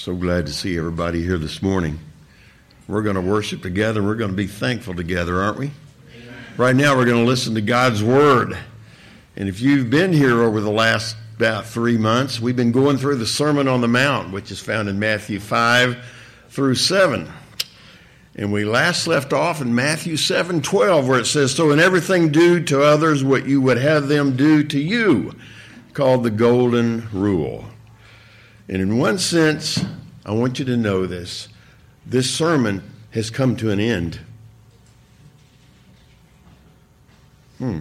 So glad to see everybody here this morning. We're going to worship together. We're going to be thankful together, aren't we? Amen. Right now, we're going to listen to God's Word. And if you've been here over the last about three months, we've been going through the Sermon on the Mount, which is found in Matthew 5 through 7. And we last left off in Matthew 7 12, where it says, So in everything do to others what you would have them do to you, called the Golden Rule. And in one sense, I want you to know this this sermon has come to an end. Hmm.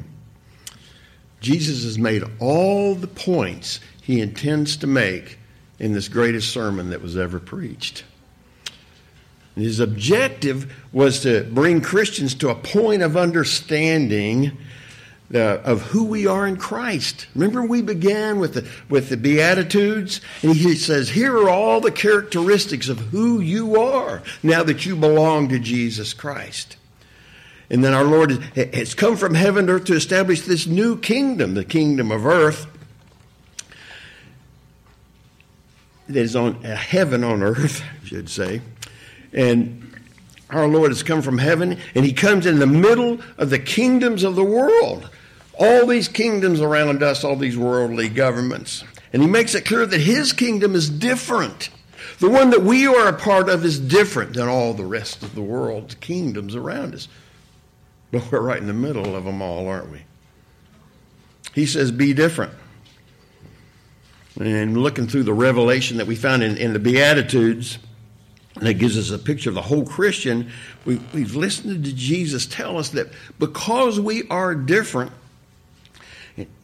Jesus has made all the points he intends to make in this greatest sermon that was ever preached. His objective was to bring Christians to a point of understanding the, of who we are in Christ. Remember, we began with the, with the Beatitudes, and he says, Here are all the characteristics of who you are now that you belong to Jesus Christ. And then our Lord has come from heaven to earth to establish this new kingdom, the kingdom of earth, that is on uh, heaven on earth, I should say. And our Lord has come from heaven, and He comes in the middle of the kingdoms of the world all these kingdoms around us, all these worldly governments. And he makes it clear that his kingdom is different. The one that we are a part of is different than all the rest of the world's kingdoms around us. But we're right in the middle of them all, aren't we? He says, Be different. And looking through the revelation that we found in, in the Beatitudes, that gives us a picture of the whole Christian, we, we've listened to Jesus tell us that because we are different,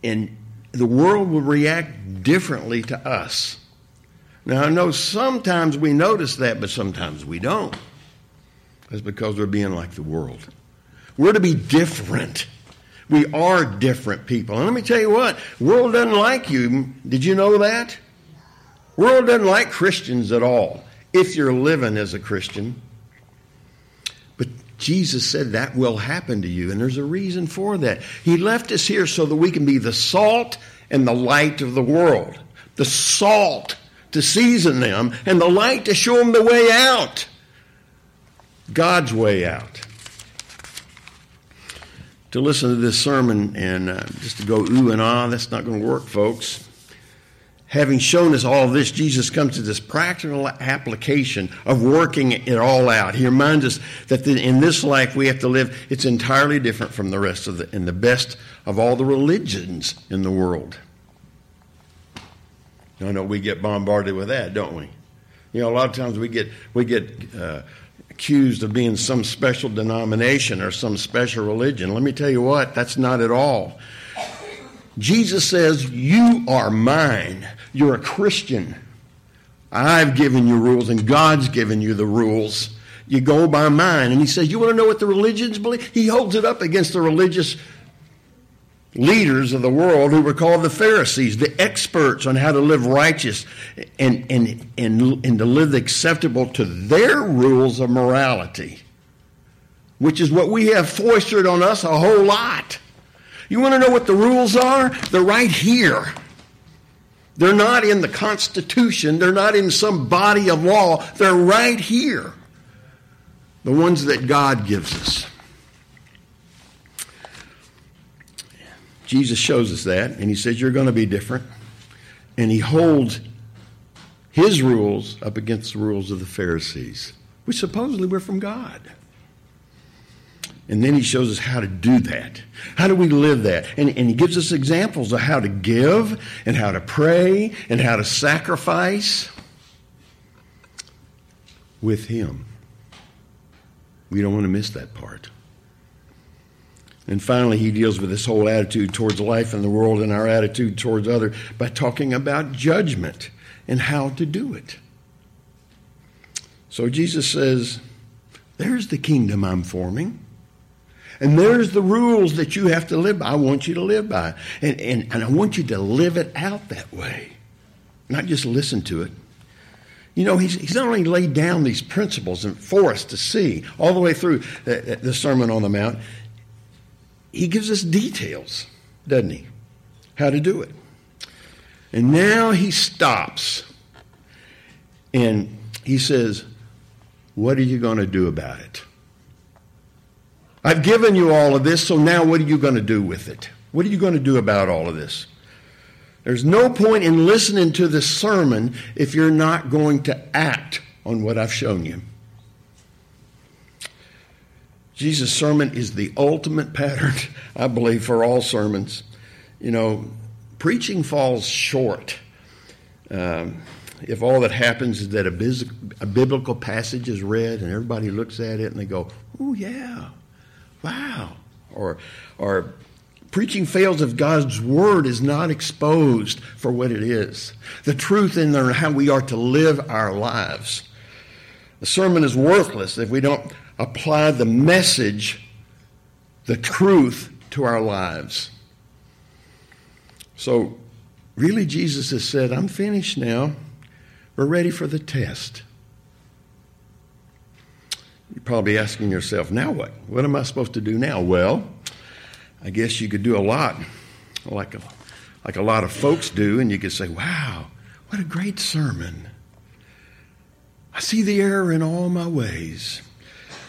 and the world will react differently to us. Now, I know sometimes we notice that, but sometimes we don't. That's because we're being like the world. We're to be different. We are different people. And let me tell you what, world doesn't like you. Did you know that? World doesn't like Christians at all if you're living as a Christian. But Jesus said that will happen to you, and there's a reason for that. He left us here so that we can be the salt and the light of the world. The salt to season them, and the light to show them the way out. God's way out. To listen to this sermon and uh, just to go ooh and ah, that's not going to work, folks having shown us all this, Jesus comes to this practical application of working it all out. He reminds us that in this life we have to live, it's entirely different from the rest of the, and the best of all the religions in the world. I know we get bombarded with that, don't we? You know, a lot of times we get, we get, uh, accused of being some special denomination or some special religion. Let me tell you what, that's not at all. Jesus says, You are mine. You're a Christian. I've given you rules, and God's given you the rules. You go by mine. And he says, You want to know what the religions believe? He holds it up against the religious leaders of the world who were called the Pharisees, the experts on how to live righteous and, and, and, and to live acceptable to their rules of morality, which is what we have foisted on us a whole lot. You want to know what the rules are? They're right here. They're not in the Constitution. They're not in some body of law. They're right here. The ones that God gives us. Jesus shows us that, and he says, You're going to be different. And he holds his rules up against the rules of the Pharisees, which supposedly were from God. And then he shows us how to do that. How do we live that? And, and, he gives us examples of how to give and how to pray and how to sacrifice with him. We don't want to miss that part. And finally, he deals with this whole attitude towards life and the world and our attitude towards others by talking about judgment and how to do it. So Jesus says, There's the kingdom I'm forming. And there's the rules that you have to live by. I want you to live by. And, and, and I want you to live it out that way, not just listen to it. You know, he's, he's not only laid down these principles for us to see all the way through the, the Sermon on the Mount, he gives us details, doesn't he? How to do it. And now he stops And he says, What are you going to do about it? I've given you all of this, so now what are you going to do with it? What are you going to do about all of this? There's no point in listening to this sermon if you're not going to act on what I've shown you. Jesus' sermon is the ultimate pattern, I believe, for all sermons. You know, preaching falls short. Um, if all that happens is that a, biz- a biblical passage is read and everybody looks at it and they go, oh, yeah, wow. Or, or preaching fails if God's word is not exposed for what it is the truth in there, how we are to live our lives. The sermon is worthless if we don't apply the message, the truth, to our lives. So, really, Jesus has said, I'm finished now. We're ready for the test. You're probably asking yourself, now what? What am I supposed to do now? Well, I guess you could do a lot, like a, like a lot of folks do, and you could say, wow, what a great sermon. I see the error in all my ways.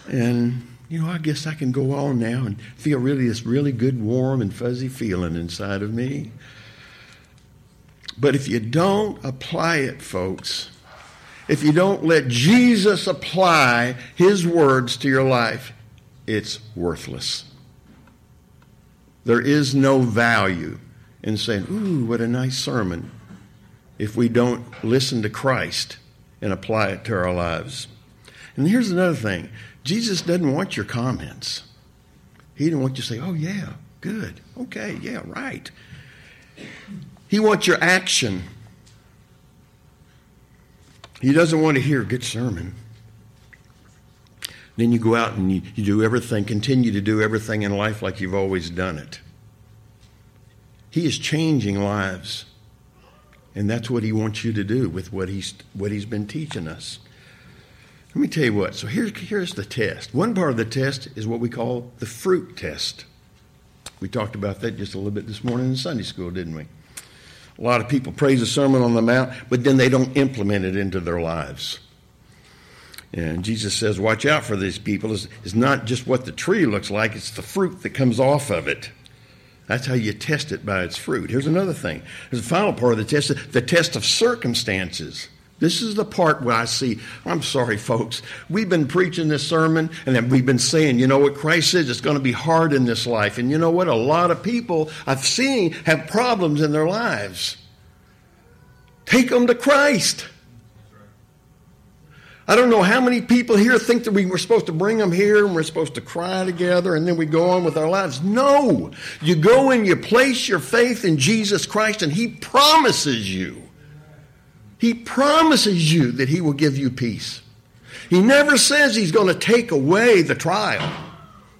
And, you know, I guess I can go on now and feel really this really good, warm, and fuzzy feeling inside of me. But if you don't apply it, folks, if you don't let Jesus apply his words to your life, it's worthless. There is no value in saying, Ooh, what a nice sermon, if we don't listen to Christ and apply it to our lives. And here's another thing Jesus doesn't want your comments. He didn't want you to say, Oh, yeah, good, okay, yeah, right. He wants your action. He doesn't want to hear a good sermon. Then you go out and you, you do everything, continue to do everything in life like you've always done it. He is changing lives. And that's what he wants you to do with what he's, what he's been teaching us. Let me tell you what. So here's, here's the test. One part of the test is what we call the fruit test. We talked about that just a little bit this morning in Sunday school, didn't we? A lot of people praise the Sermon on the Mount, but then they don't implement it into their lives. And Jesus says, watch out for these people. It's, it's not just what the tree looks like, it's the fruit that comes off of it. That's how you test it by its fruit. Here's another thing. There's a final part of the test, the test of circumstances. This is the part where I see, I'm sorry, folks. We've been preaching this sermon and we've been saying, you know what Christ says, it's going to be hard in this life. And you know what? A lot of people I've seen have problems in their lives. Take them to Christ. I don't know how many people here think that we were supposed to bring them here and we're supposed to cry together and then we go on with our lives. No. You go and you place your faith in Jesus Christ and He promises you he promises you that He will give you peace. He never says He's going to take away the trial.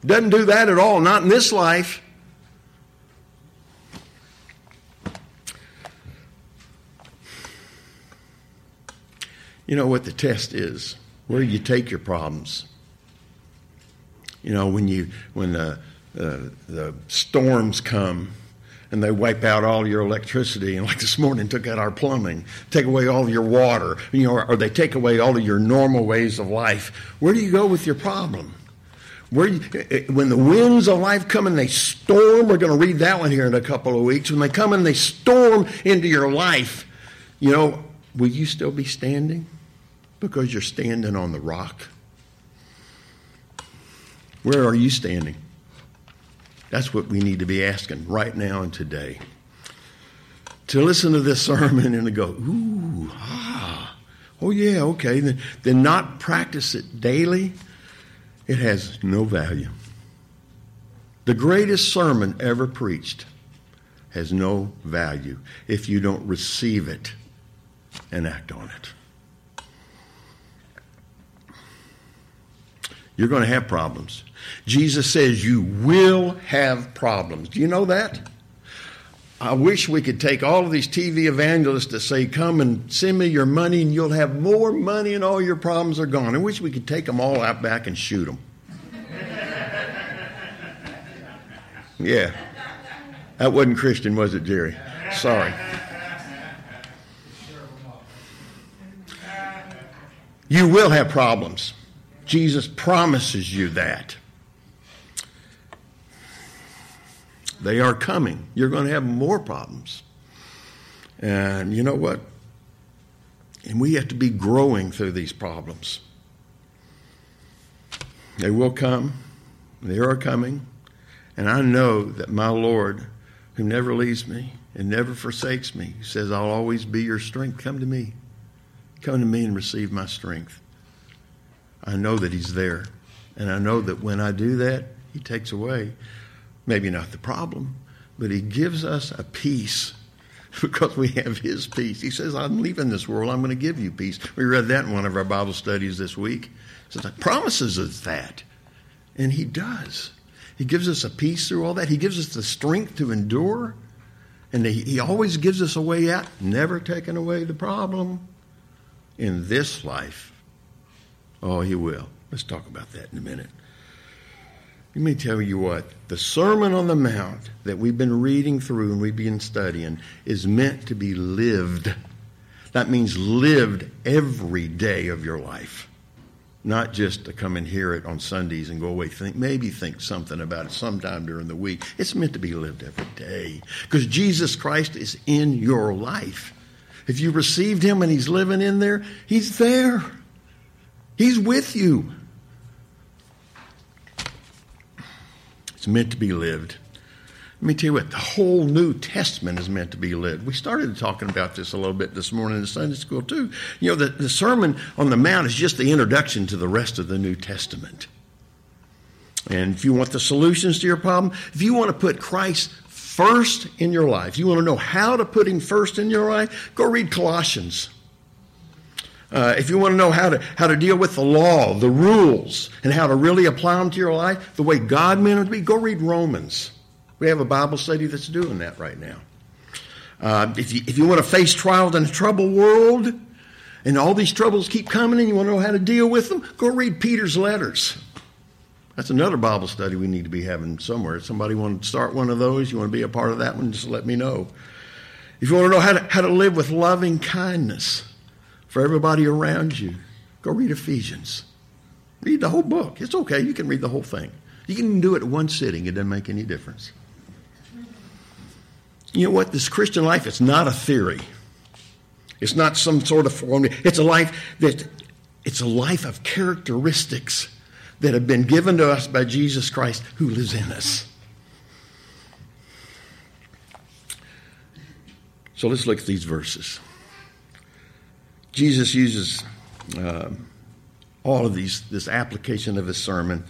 Doesn't do that at all, not in this life. You know what the test is? Where you take your problems. You know, when you when the, uh, the storms come and they wipe out all your electricity. And like this morning took out our plumbing take away all your water you know or they take away all of your normal ways of life. Where do you go with your problem? Where you, eh, eh, when the winds of life come and they storm we're going to read that one here in a couple of weeks. When they come and they storm into your life you know will you still be standing? Because you're standing on the rock. Where are you standing that's what we need to be asking right now and today. To listen to this sermon and to go, ooh, ah, oh yeah, okay, then, then not practice it daily, it has no value. The greatest sermon ever preached has no value if you don't receive it and act on it. You're going to have problems. Jesus says you will have problems. Do you know that? I wish we could take all of these TV evangelists that say, Come and send me your money and you'll have more money and all your problems are gone. I wish we could take them all out back and shoot them. yeah. That wasn't Christian, was it, Jerry? Sorry. You will have problems. Jesus promises you that. They are coming. You're going to have more problems. And you know what? And we have to be growing through these problems. They will come. They are coming. And I know that my Lord, who never leaves me and never forsakes me, says, I'll always be your strength. Come to me. Come to me and receive my strength. I know that He's there. And I know that when I do that, He takes away, maybe not the problem, but He gives us a peace because we have His peace. He says, I'm leaving this world. I'm going to give you peace. We read that in one of our Bible studies this week. He says, promises us that. And He does. He gives us a peace through all that. He gives us the strength to endure. And he, he always gives us a way out, never taking away the problem in this life. Oh, He will. Let's talk about that in a minute. Let me tell you what, the Sermon on the Mount that we've been reading through and we've been studying is meant to be lived. That means lived every day of your life. Not just to come and hear it on Sundays and go away, think maybe think something about it sometime during the week. It's meant to be lived every day. Because Jesus Christ is in your life. If you received him and he's living in there, he's there. He's with you. It's meant to be lived. Let me tell you what, the whole New Testament is meant to be lived. We started talking about this a little bit this morning in Sunday school, too. You know, the, the Sermon on the Mount is just the introduction to the rest of the New Testament. And if you want the solutions to your problem, if you want to put Christ first in your life, you want to know how to put Him first in your life, go read Colossians. Uh, if you want to know how to, how to deal with the law, the rules, and how to really apply them to your life the way God meant them to be, go read Romans. We have a Bible study that's doing that right now. Uh, if, you, if you want to face trials in a troubled world, and all these troubles keep coming and you want to know how to deal with them, go read Peter's letters. That's another Bible study we need to be having somewhere. If somebody want to start one of those, you want to be a part of that one, just let me know. If you want to know how to, how to live with loving kindness, for everybody around you. Go read Ephesians. Read the whole book. It's okay. You can read the whole thing. You can do it in one sitting. It doesn't make any difference. You know what? This Christian life, it's not a theory. It's not some sort of formula. It's a life that it's a life of characteristics that have been given to us by Jesus Christ who lives in us. So let's look at these verses. Jesus uses uh, all of these, this application of his sermon,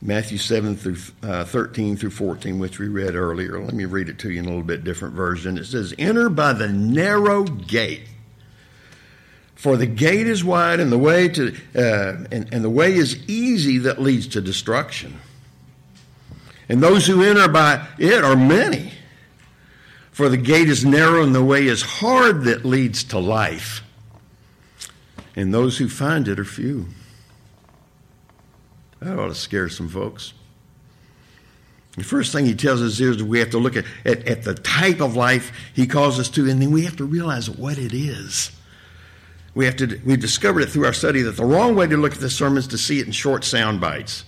Matthew 7 through uh, 13 through 14, which we read earlier. Let me read it to you in a little bit different version. It says, Enter by the narrow gate. For the gate is wide and the way to uh, and, and the way is easy that leads to destruction. And those who enter by it are many. For the gate is narrow and the way is hard that leads to life and those who find it are few. That ought to scare some folks. The first thing he tells us is we have to look at, at, at, the type of life he calls us to, and then we have to realize what it is. We have to we discovered it through our study that the wrong way to look at the sermon is to see it in short sound bites.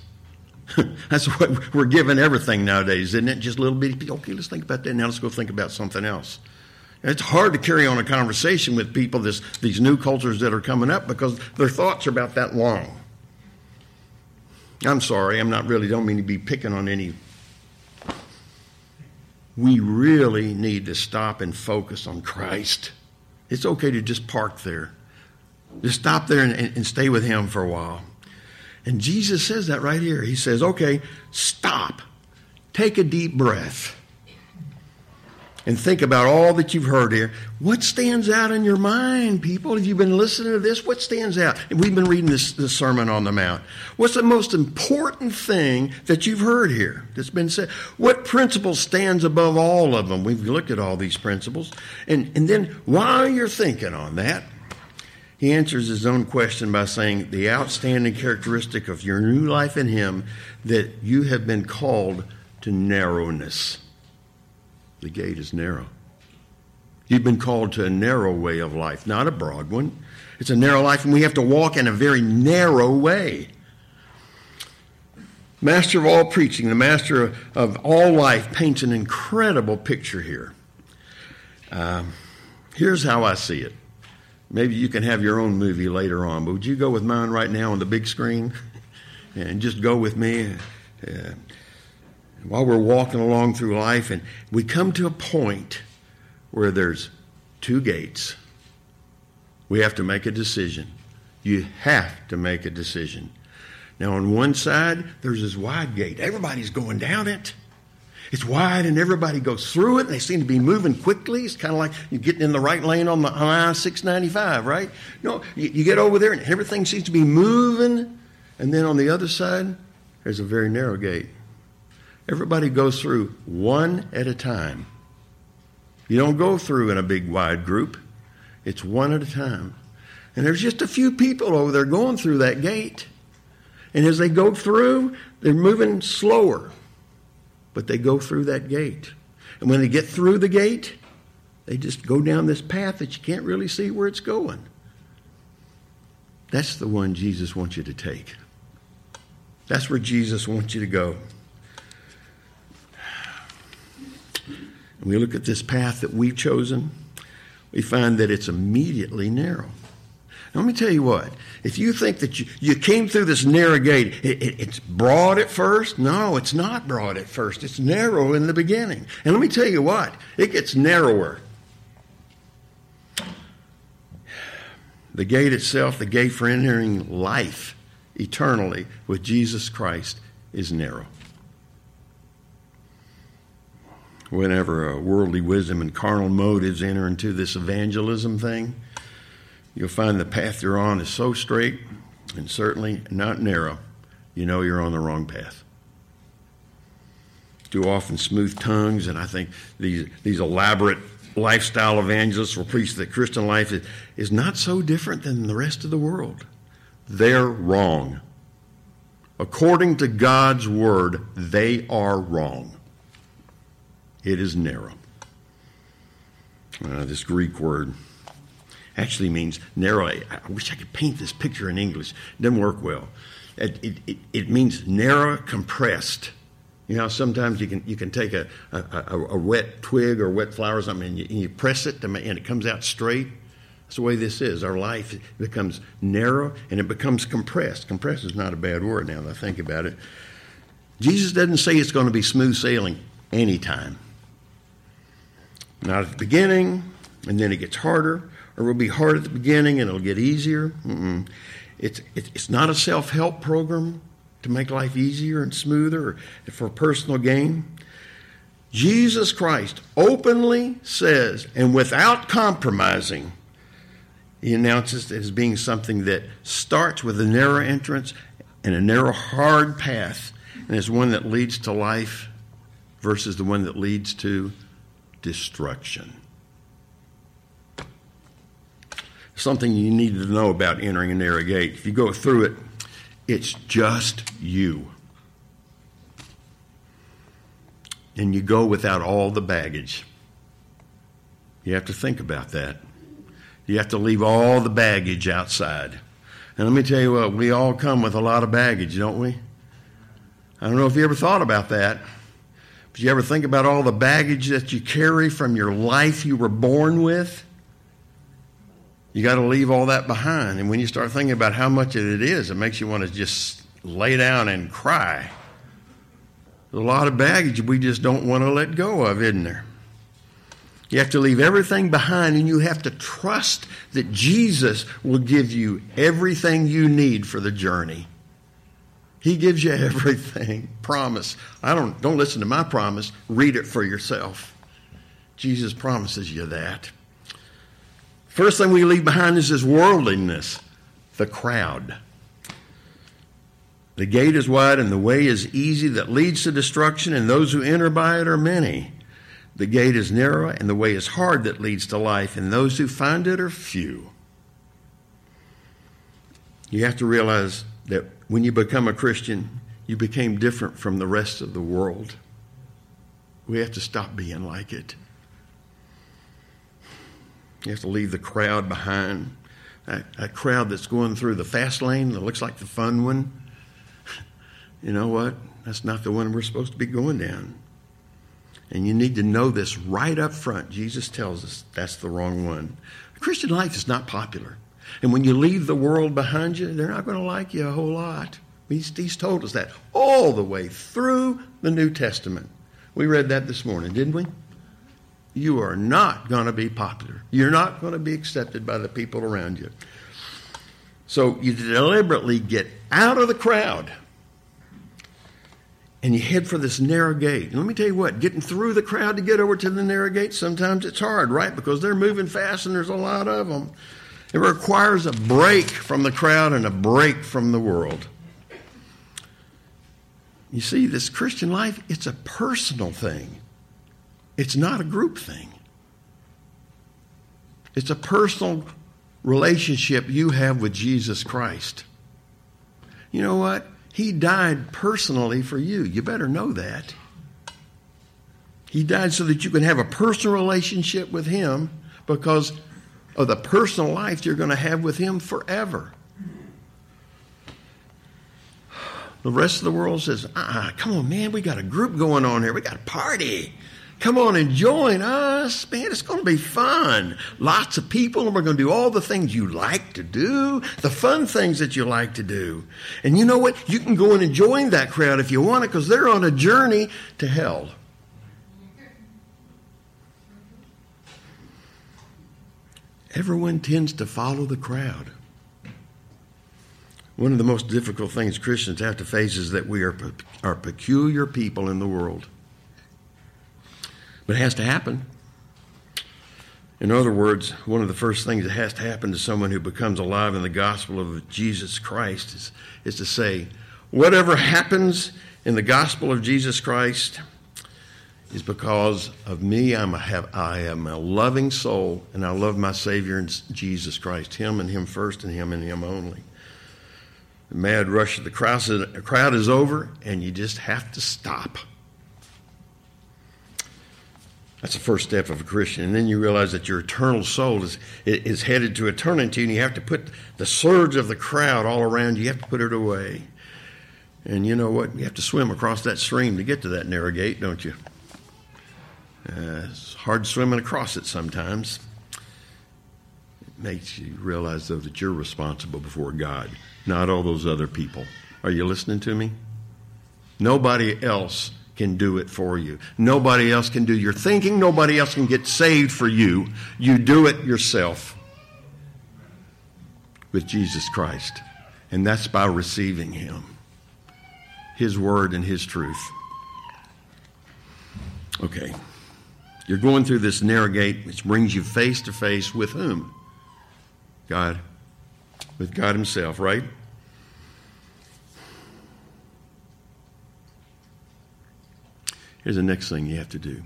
That's what we're given everything nowadays, isn't it? Just a little bit. Okay, let's think about that. Now let's go think about something else. It's hard to carry on a conversation with people, this, these new cultures that are coming up, because their thoughts are about that long. I'm sorry, I'm not really, don't mean to be picking on any. We really need to stop and focus on Christ. It's okay to just park there. Just stop there and, and stay with Him for a while. And Jesus says that right here. He says, okay, stop. Take a deep breath and think about all that you've heard here. What stands out in your mind, people? Have you been listening to this? What stands out? And we've been reading this, this Sermon on the Mount. What's the most important thing that you've heard here that's been said? What principle stands above all of them? We've looked at all these principles. And, and then while you're thinking on that, he answers his own question by saying, The outstanding characteristic of your new life in Him that you have been called to narrowness. The gate is narrow. You've been called to a narrow way of life, not a broad one. It's a narrow life, and we have to walk in a very narrow way. Master of all preaching, the master of all life, paints an incredible picture here. Um, here's how I see it. Maybe you can have your own movie later on, but would you go with mine right now on the big screen? and just go with me uh, while we're walking along through life, and we come to a point where there's two gates. We have to make a decision. You have to make a decision. Now, on one side, there's this wide gate. Everybody's going down it. It's wide and everybody goes through it and they seem to be moving quickly. It's kind of like you're getting in the right lane on the I 695, right? No, you, you get over there and everything seems to be moving. And then on the other side, there's a very narrow gate. Everybody goes through one at a time. You don't go through in a big wide group, it's one at a time. And there's just a few people over there going through that gate. And as they go through, they're moving slower but they go through that gate. And when they get through the gate, they just go down this path that you can't really see where it's going. That's the one Jesus wants you to take. That's where Jesus wants you to go. And we look at this path that we've chosen, we find that it's immediately narrow. Now, let me tell you what. If you think that you, you came through this narrow gate, it, it, it's broad at first. No, it's not broad at first. It's narrow in the beginning. And let me tell you what, it gets narrower. The gate itself, the gate for entering life eternally with Jesus Christ, is narrow. Whenever worldly wisdom and carnal motives enter into this evangelism thing, you'll find the path you're on is so straight and certainly not narrow, you know you're on the wrong path. Too often, smooth tongues, and I think these, these elaborate lifestyle evangelists will preach that Christian life is, is not so different than the rest of the world. They're wrong. According to God's word, they are wrong. It is narrow. Uh, this Greek word actually means narrow. I wish I could paint this picture in English. It doesn't work well. It, it, it, it means narrow, compressed. You know, sometimes you can you can take a, a, a, a wet twig or wet flower or something and you, and you press it and it comes out straight. That's the way this is. Our life becomes narrow and it becomes compressed. Compressed is not a bad word now that I think about it. Jesus doesn't say it's going to be smooth sailing anytime. Not at the beginning, and then it gets harder or it will be hard at the beginning and it'll get easier. It's, it's not a self help program to make life easier and smoother for personal gain. Jesus Christ openly says, and without compromising, he announces it as being something that starts with a narrow entrance and a narrow, hard path, and is one that leads to life versus the one that leads to destruction. something you need to know about entering a narrow gate. If you go through it, it's just you. And you go without all the baggage. You have to think about that. You have to leave all the baggage outside. And let me tell you what, we all come with a lot of baggage, don't we? I don't know if you ever thought about that. But you ever think about all the baggage that you carry from your life you were born with? You got to leave all that behind. And when you start thinking about how much it is, it makes you want to just lay down and cry. There's a lot of baggage we just don't want to let go of, isn't there? You have to leave everything behind and you have to trust that Jesus will give you everything you need for the journey. He gives you everything. Promise. I don't don't listen to my promise. Read it for yourself. Jesus promises you that. First thing we leave behind is this worldliness, the crowd. The gate is wide and the way is easy that leads to destruction, and those who enter by it are many. The gate is narrow and the way is hard that leads to life, and those who find it are few. You have to realize that when you become a Christian, you became different from the rest of the world. We have to stop being like it. You have to leave the crowd behind. That, that crowd that's going through the fast lane that looks like the fun one. You know what? That's not the one we're supposed to be going down. And you need to know this right up front. Jesus tells us that's the wrong one. Christian life is not popular. And when you leave the world behind you, they're not going to like you a whole lot. He's, he's told us that all the way through the New Testament. We read that this morning, didn't we? You are not going to be popular. You're not going to be accepted by the people around you. So you deliberately get out of the crowd and you head for this narrow gate. And let me tell you what, getting through the crowd to get over to the narrow gate, sometimes it's hard, right? Because they're moving fast and there's a lot of them. It requires a break from the crowd and a break from the world. You see, this Christian life, it's a personal thing. It's not a group thing. It's a personal relationship you have with Jesus Christ. You know what? He died personally for you. You better know that. He died so that you can have a personal relationship with Him because of the personal life you're going to have with Him forever. The rest of the world says, ah, come on, man, we got a group going on here. We got a party. Come on and join us. Man, it's going to be fun. Lots of people, and we're going to do all the things you like to do, the fun things that you like to do. And you know what? You can go in and join that crowd if you want it because they're on a journey to hell. Everyone tends to follow the crowd. One of the most difficult things Christians have to face is that we are, are peculiar people in the world. But it has to happen. In other words, one of the first things that has to happen to someone who becomes alive in the gospel of Jesus Christ is, is to say, whatever happens in the gospel of Jesus Christ is because of me. I'm a, have, I am a loving soul, and I love my Savior in Jesus Christ, Him and Him first, and Him and Him only. The mad rush of the crowd is over, and you just have to stop. That's the first step of a Christian. And then you realize that your eternal soul is, is headed to eternity, and you have to put the surge of the crowd all around you, you have to put it away. And you know what? You have to swim across that stream to get to that narrow gate, don't you? Uh, it's hard swimming across it sometimes It makes you realize, though, that you're responsible before God, not all those other people. Are you listening to me? Nobody else can do it for you. Nobody else can do your thinking. Nobody else can get saved for you. You do it yourself with Jesus Christ. And that's by receiving Him, His Word and His truth. Okay. You're going through this narrow gate, which brings you face to face with whom? God, with God Himself, right? Here's the next thing you have to do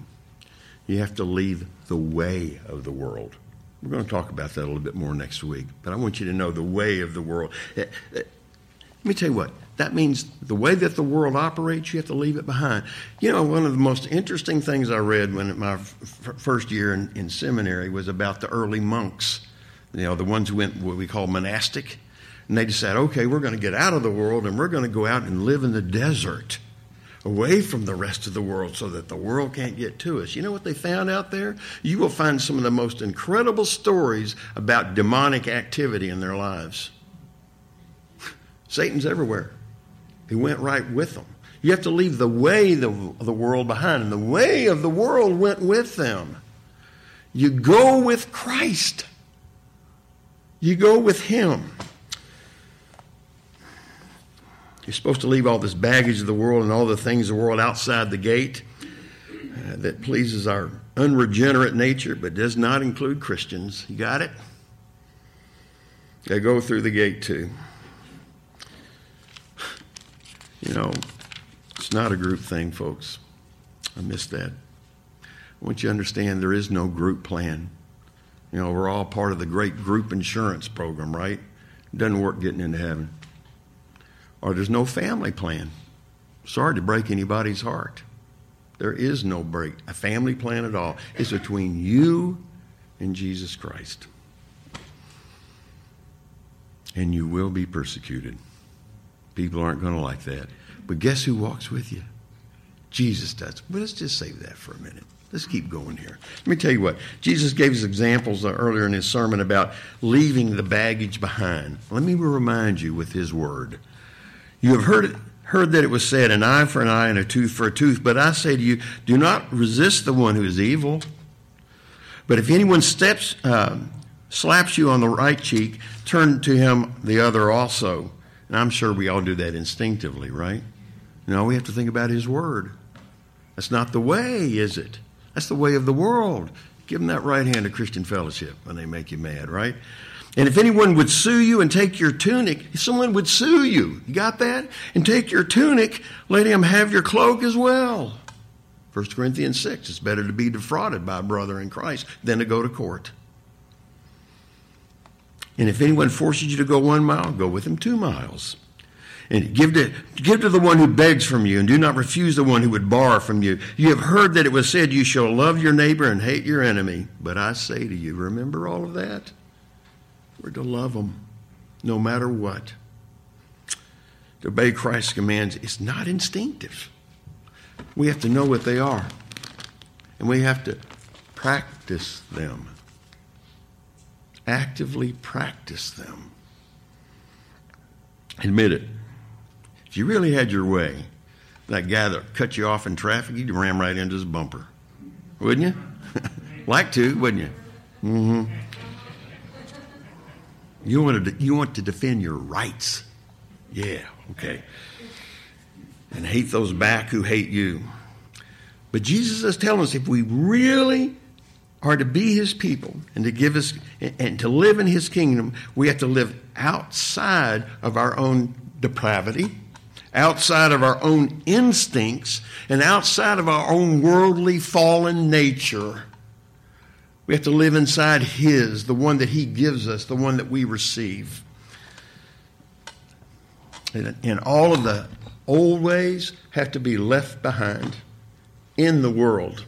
you have to leave the way of the world. We're going to talk about that a little bit more next week, but I want you to know the way of the world. Eh, eh, let me tell you what, that means the way that the world operates, you have to leave it behind. You know, one of the most interesting things I read when my f- first year in, in seminary was about the early monks you know, the ones who went what we call monastic. And they decided, okay, we're going to get out of the world and we're going to go out and live in the desert away from the rest of the world so that the world can't get to us. You know what they found out there? You will find some of the most incredible stories about demonic activity in their lives. Satan's everywhere. He went right with them. You have to leave the way of the world behind, and the way of the world went with them. You go with Christ. You go with Him. You're supposed to leave all this baggage of the world and all the things of the world outside the gate uh, that pleases our unregenerate nature, but does not include Christians. You got it? They go through the gate too. You know, it's not a group thing, folks. I missed that. I want you to understand there is no group plan. You know, we're all part of the great group insurance program, right? It doesn't work getting into heaven. Or there's no family plan. Sorry to break anybody's heart. There is no break, a family plan at all. It's between you and Jesus Christ. And you will be persecuted. People aren't going to like that. But guess who walks with you? Jesus does. But let's just save that for a minute. Let's keep going here. Let me tell you what. Jesus gave us examples earlier in his sermon about leaving the baggage behind. Let me remind you with his word. You have heard it, heard that it was said, an eye for an eye and a tooth for a tooth. But I say to you, do not resist the one who is evil. But if anyone steps, uh, slaps you on the right cheek, turn to him the other also. I'm sure we all do that instinctively, right? No, we have to think about his word. That's not the way, is it? That's the way of the world. Give them that right hand of Christian fellowship when they make you mad, right? And if anyone would sue you and take your tunic, someone would sue you, you got that? And take your tunic, let him have your cloak as well. 1 Corinthians 6, it's better to be defrauded by a brother in Christ than to go to court. And if anyone forces you to go one mile, go with him two miles. And give to, give to the one who begs from you, and do not refuse the one who would borrow from you. You have heard that it was said, You shall love your neighbor and hate your enemy. But I say to you, remember all of that? We're to love them no matter what. To obey Christ's commands is not instinctive. We have to know what they are, and we have to practice them. Actively practice them. Admit it. If you really had your way, that guy that cut you off in traffic, you'd ram right into his bumper. Wouldn't you? like to, wouldn't you? Mm-hmm. You want, to, you want to defend your rights. Yeah, okay. And hate those back who hate you. But Jesus is telling us if we really are to be his people and to give us and to live in his kingdom, we have to live outside of our own depravity outside of our own instincts and outside of our own worldly fallen nature. We have to live inside His, the one that He gives us, the one that we receive. And all of the old ways have to be left behind in the world.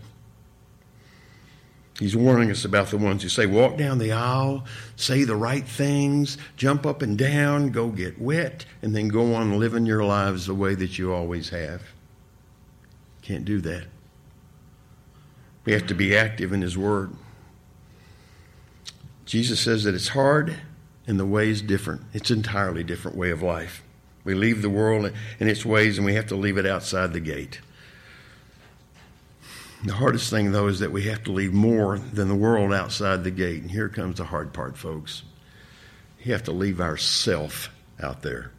He's warning us about the ones who say, walk down the aisle, say the right things, jump up and down, go get wet, and then go on living your lives the way that you always have. Can't do that. We have to be active in His Word. Jesus says that it's hard and the way is different. It's an entirely different way of life. We leave the world and its ways and we have to leave it outside the gate. The hardest thing, though, is that we have to leave more than the world outside the gate. And here comes the hard part, folks. You have to leave our self out there.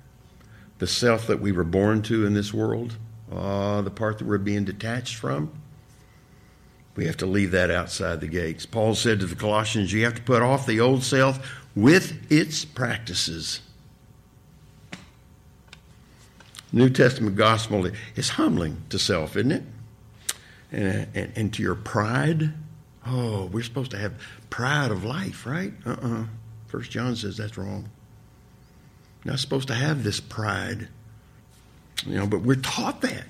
The self that we were born to in this world, uh, the part that we're being detached from, we have to leave that outside the gates. Paul said to the Colossians, you have to put off the old self with its practices. New Testament gospel is humbling to self, isn't it? And, and, and to your pride. Oh, we're supposed to have pride of life, right? Uh-uh. First John says that's wrong. not supposed to have this pride. You know, but we're taught that.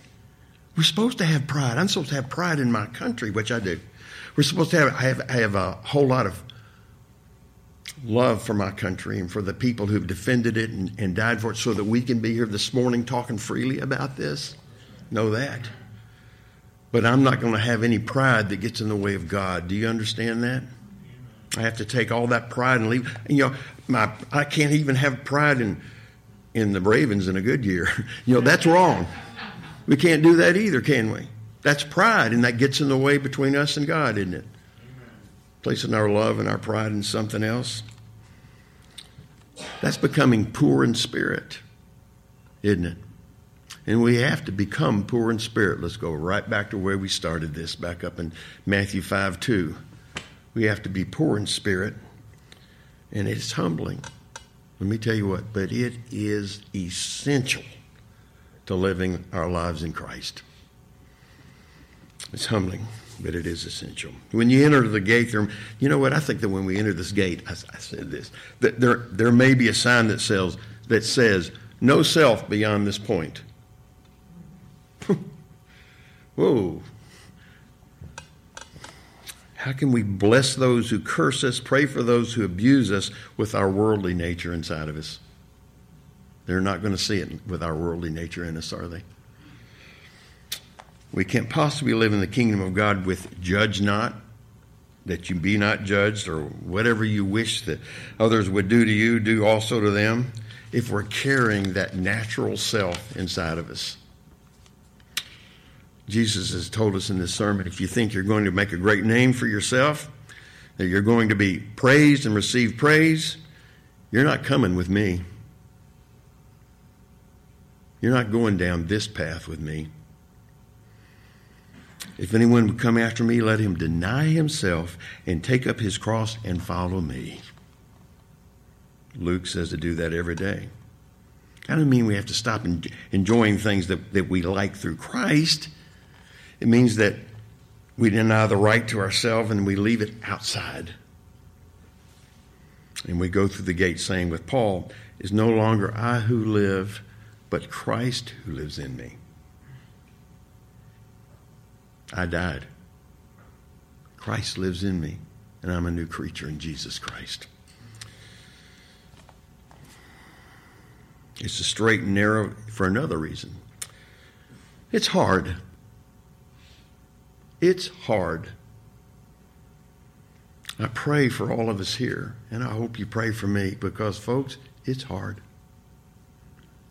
We're supposed to have pride. I'm supposed to have pride in my country, which I do. We're supposed to have I have, I have a whole lot of love for my country and for the people who've defended it and, and died for it so that we can be here this morning talking freely about this. Know that. But I'm not going to have any pride that gets in the way of God. Do you understand that? I have to take all that pride and leave. You know, my I can't even have pride in in the Ravens in a good year. You know, that's wrong. We can't do that either, can we? That's pride, and that gets in the way between us and God, isn't it? Placing our love and our pride in something else. That's becoming poor in spirit, isn't it? And we have to become poor in spirit. Let's go right back to where we started this, back up in Matthew 5 2. We have to be poor in spirit, and it's humbling. Let me tell you what, but it is essential to living our lives in Christ. It's humbling, but it is essential. When you enter the gate, there, you know what? I think that when we enter this gate, I, I said this, that there, there may be a sign that says, that says, no self beyond this point. Whoa. How can we bless those who curse us, pray for those who abuse us with our worldly nature inside of us? They're not going to see it with our worldly nature in us, are they? We can't possibly live in the kingdom of God with judge not, that you be not judged, or whatever you wish that others would do to you, do also to them, if we're carrying that natural self inside of us. Jesus has told us in this sermon if you think you're going to make a great name for yourself, that you're going to be praised and receive praise, you're not coming with me. You're not going down this path with me. If anyone would come after me, let him deny himself and take up his cross and follow me. Luke says to do that every day. I don't mean we have to stop enjoying things that, that we like through Christ. It means that we deny the right to ourselves and we leave it outside. And we go through the gate saying with Paul, is no longer I who live, but Christ who lives in me. I died. Christ lives in me, and I'm a new creature in Jesus Christ. It's a straight and narrow for another reason. It's hard. It's hard. I pray for all of us here, and I hope you pray for me because, folks, it's hard.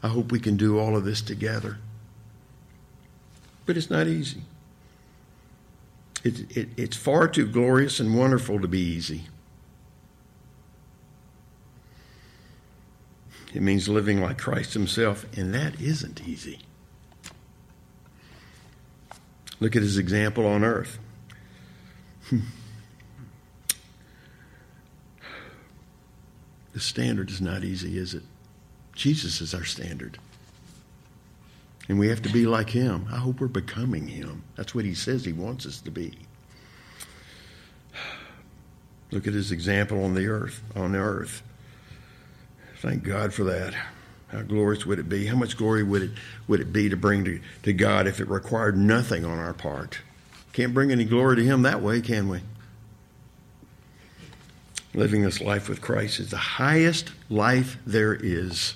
I hope we can do all of this together. But it's not easy. It, it, it's far too glorious and wonderful to be easy. It means living like Christ Himself, and that isn't easy. Look at his example on earth. Hmm. the standard is not easy, is it? Jesus is our standard. And we have to be like him. I hope we're becoming him. That's what he says he wants us to be. Look at his example on the earth, on earth. Thank God for that. How glorious would it be? How much glory would it, would it be to bring to, to God if it required nothing on our part? Can't bring any glory to Him that way, can we? Living this life with Christ is the highest life there is.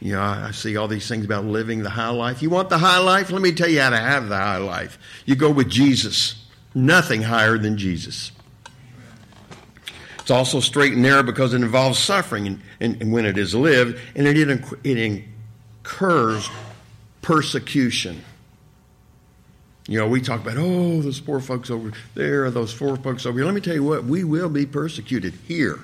You know, I see all these things about living the high life. You want the high life? Let me tell you how to have the high life. You go with Jesus. Nothing higher than Jesus. It's also straight and narrow because it involves suffering and, and, and when it is lived, and it, it incurs persecution. You know, we talk about, oh, those poor folks over there, those poor folks over here. Let me tell you what, we will be persecuted here.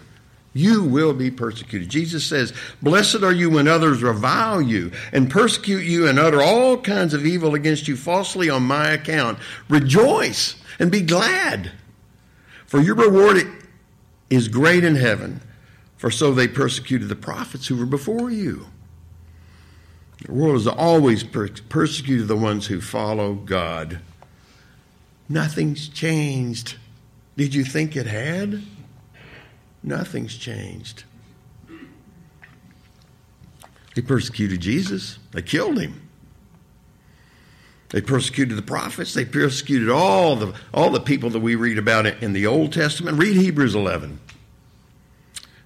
You will be persecuted. Jesus says, Blessed are you when others revile you and persecute you and utter all kinds of evil against you falsely on my account. Rejoice and be glad, for your reward is great in heaven, for so they persecuted the prophets who were before you. The world has always per- persecuted the ones who follow God. Nothing's changed. Did you think it had? Nothing's changed. They persecuted Jesus, they killed him. They persecuted the prophets. They persecuted all the, all the people that we read about in the Old Testament. Read Hebrews 11.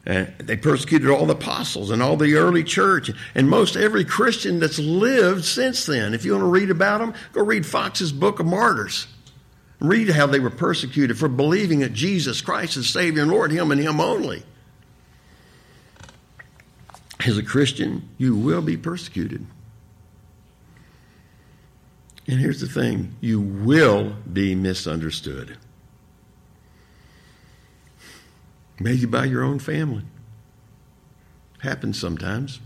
And they persecuted all the apostles and all the early church and most every Christian that's lived since then. If you want to read about them, go read Fox's Book of Martyrs. Read how they were persecuted for believing that Jesus Christ is Savior and Lord, Him and Him only. As a Christian, you will be persecuted. And here's the thing you will be misunderstood. Maybe by your own family. Happens sometimes.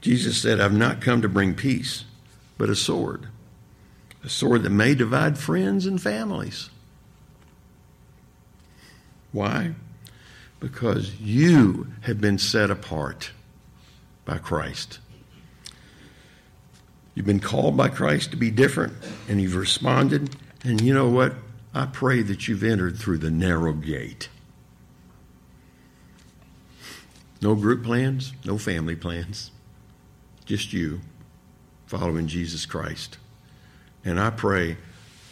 Jesus said, I've not come to bring peace, but a sword. A sword that may divide friends and families. Why? Because you have been set apart by Christ. You've been called by Christ to be different, and you've responded. And you know what? I pray that you've entered through the narrow gate. No group plans, no family plans, just you following Jesus Christ. And I pray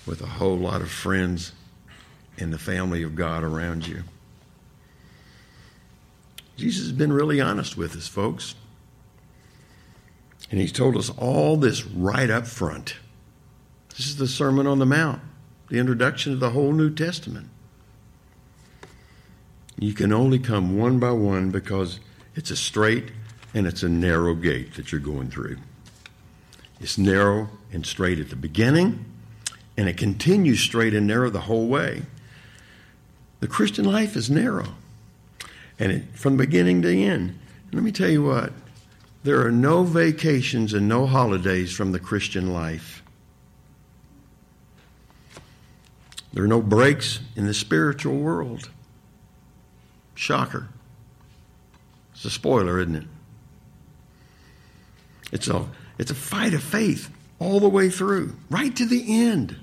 with a whole lot of friends in the family of God around you. Jesus has been really honest with us, folks. And he's told us all this right up front. This is the Sermon on the Mount, the introduction of the whole New Testament. You can only come one by one because it's a straight and it's a narrow gate that you're going through. It's narrow and straight at the beginning, and it continues straight and narrow the whole way. The Christian life is narrow, and it, from beginning to the end. let me tell you what there are no vacations and no holidays from the Christian life. There are no breaks in the spiritual world. Shocker. It's a spoiler, isn't it? It's a, it's a fight of faith all the way through, right to the end.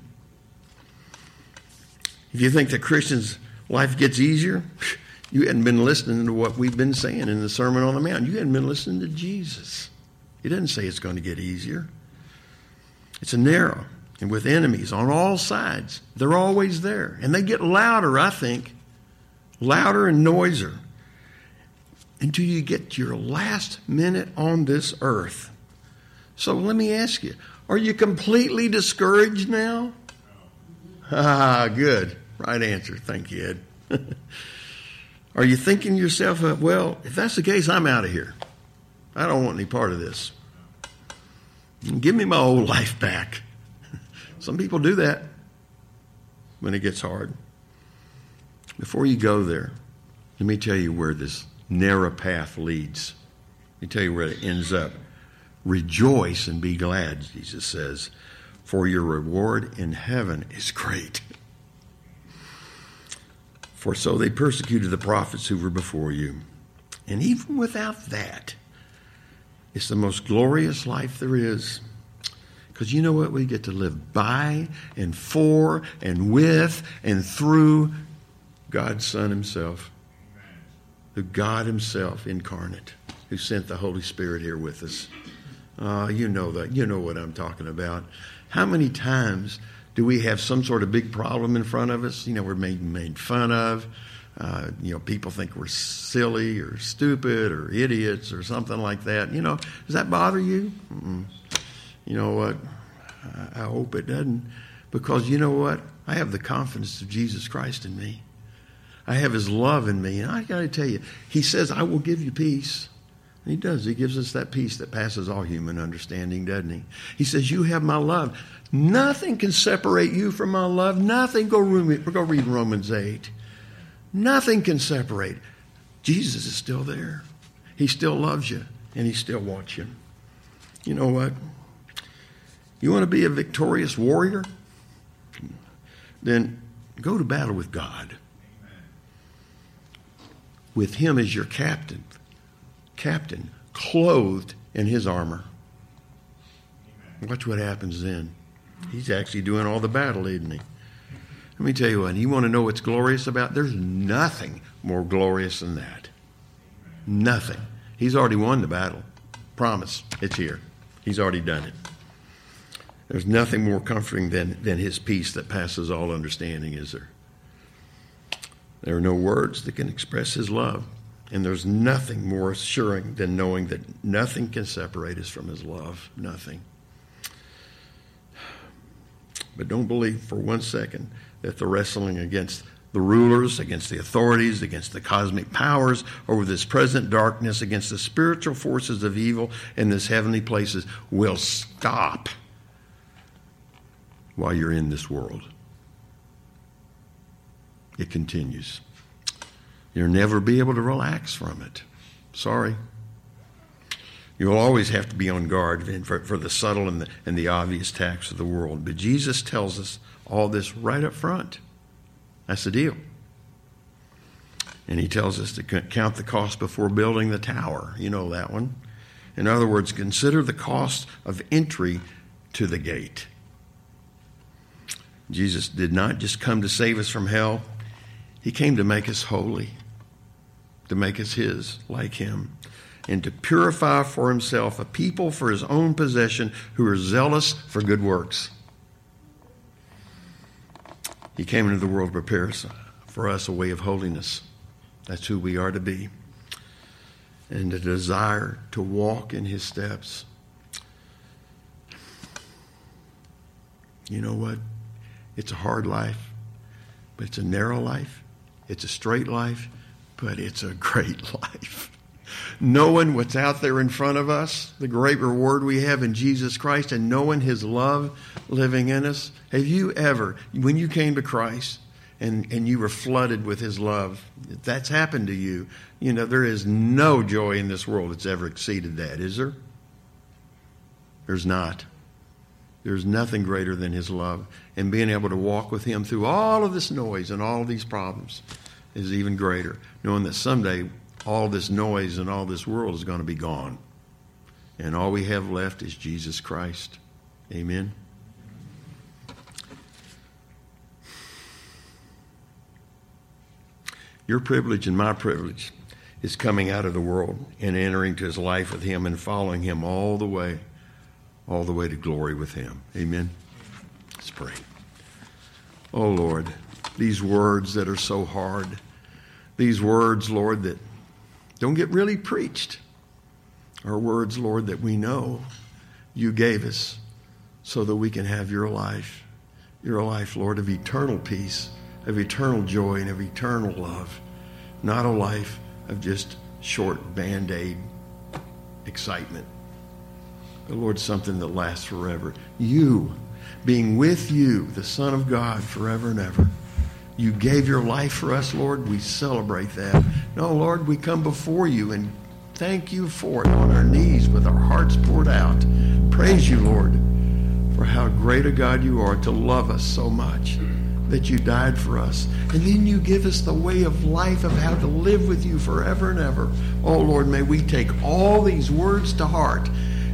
If you think that Christians' life gets easier, you hadn't been listening to what we've been saying in the Sermon on the Mount. You hadn't been listening to Jesus. He didn't say it's going to get easier. It's a narrow and with enemies on all sides. They're always there. And they get louder, I think, louder and noisier until you get to your last minute on this earth. So let me ask you are you completely discouraged now? Ah, good. Right answer. Thank you, Ed. Are you thinking to yourself, well, if that's the case, I'm out of here. I don't want any part of this. Give me my old life back. Some people do that when it gets hard. Before you go there, let me tell you where this narrow path leads. Let me tell you where it ends up. Rejoice and be glad, Jesus says, for your reward in heaven is great. For so they persecuted the prophets who were before you. And even without that, it's the most glorious life there is. Because you know what? We get to live by and for and with and through God's Son Himself. The God Himself incarnate, who sent the Holy Spirit here with us. Uh, you know that. You know what I'm talking about. How many times do we have some sort of big problem in front of us? You know, we're made, made fun of. Uh, you know, people think we're silly or stupid or idiots or something like that. You know, does that bother you? Mm-mm. You know what? I hope it doesn't. Because you know what? I have the confidence of Jesus Christ in me. I have his love in me. And I got to tell you, he says, I will give you peace. He does. He gives us that peace that passes all human understanding, doesn't he? He says, You have my love. Nothing can separate you from my love. Nothing. Go, go read Romans 8. Nothing can separate. Jesus is still there. He still loves you, and he still wants you. You know what? You want to be a victorious warrior? Then go to battle with God. With him as your captain, captain, clothed in his armor. Watch what happens then. He's actually doing all the battle, isn't he? Let me tell you what, you want to know what's glorious about? There's nothing more glorious than that. Nothing. He's already won the battle. Promise. It's here. He's already done it. There's nothing more comforting than, than his peace that passes all understanding, is there? There are no words that can express his love. And there's nothing more assuring than knowing that nothing can separate us from his love. Nothing. But don't believe for one second that the wrestling against the rulers, against the authorities, against the cosmic powers over this present darkness, against the spiritual forces of evil in this heavenly places will stop while you're in this world. It continues. You'll never be able to relax from it. Sorry. You'll always have to be on guard for, for the subtle and the, and the obvious attacks of the world. But Jesus tells us all this right up front. That's the deal. And he tells us to count the cost before building the tower. You know that one. In other words, consider the cost of entry to the gate. Jesus did not just come to save us from hell, he came to make us holy, to make us his, like him and to purify for himself a people for his own possession who are zealous for good works. He came into the world to prepare us, for us a way of holiness. That's who we are to be. And a desire to walk in his steps. You know what? It's a hard life, but it's a narrow life. It's a straight life, but it's a great life. Knowing what's out there in front of us, the great reward we have in Jesus Christ, and knowing His love living in us. Have you ever, when you came to Christ, and, and you were flooded with his love. If that's happened to you, you know, there is no joy in this world that's ever exceeded that, is there? There's not. There's nothing greater than His love. And being able to walk with Him through all of this noise and all of these problems is even greater. Knowing that someday all this noise and all this world is going to be gone. And all we have left is Jesus Christ. Amen. Your privilege and my privilege is coming out of the world and entering to his life with him and following him all the way all the way to glory with Him. Amen. Let's pray. Oh, Lord, these words that are so hard, these words, Lord, that don't get really preached, are words, Lord, that we know you gave us so that we can have your life. Your life, Lord, of eternal peace, of eternal joy, and of eternal love. Not a life of just short band aid excitement but Lord, something that lasts forever. You, being with you, the Son of God, forever and ever. You gave your life for us, Lord. We celebrate that. No, Lord, we come before you and thank you for it on our knees with our hearts poured out. Praise you, Lord, for how great a God you are to love us so much that you died for us. And then you give us the way of life of how to live with you forever and ever. Oh, Lord, may we take all these words to heart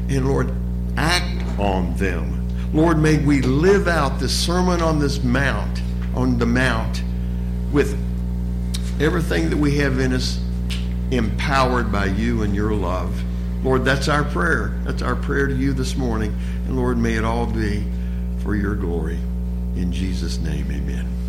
and Lord, act on them. Lord, may we live out the Sermon on this mount, on the mount, with everything that we have in us empowered by you and your love. Lord, that's our prayer. That's our prayer to you this morning. And Lord, may it all be for your glory. In Jesus' name, amen.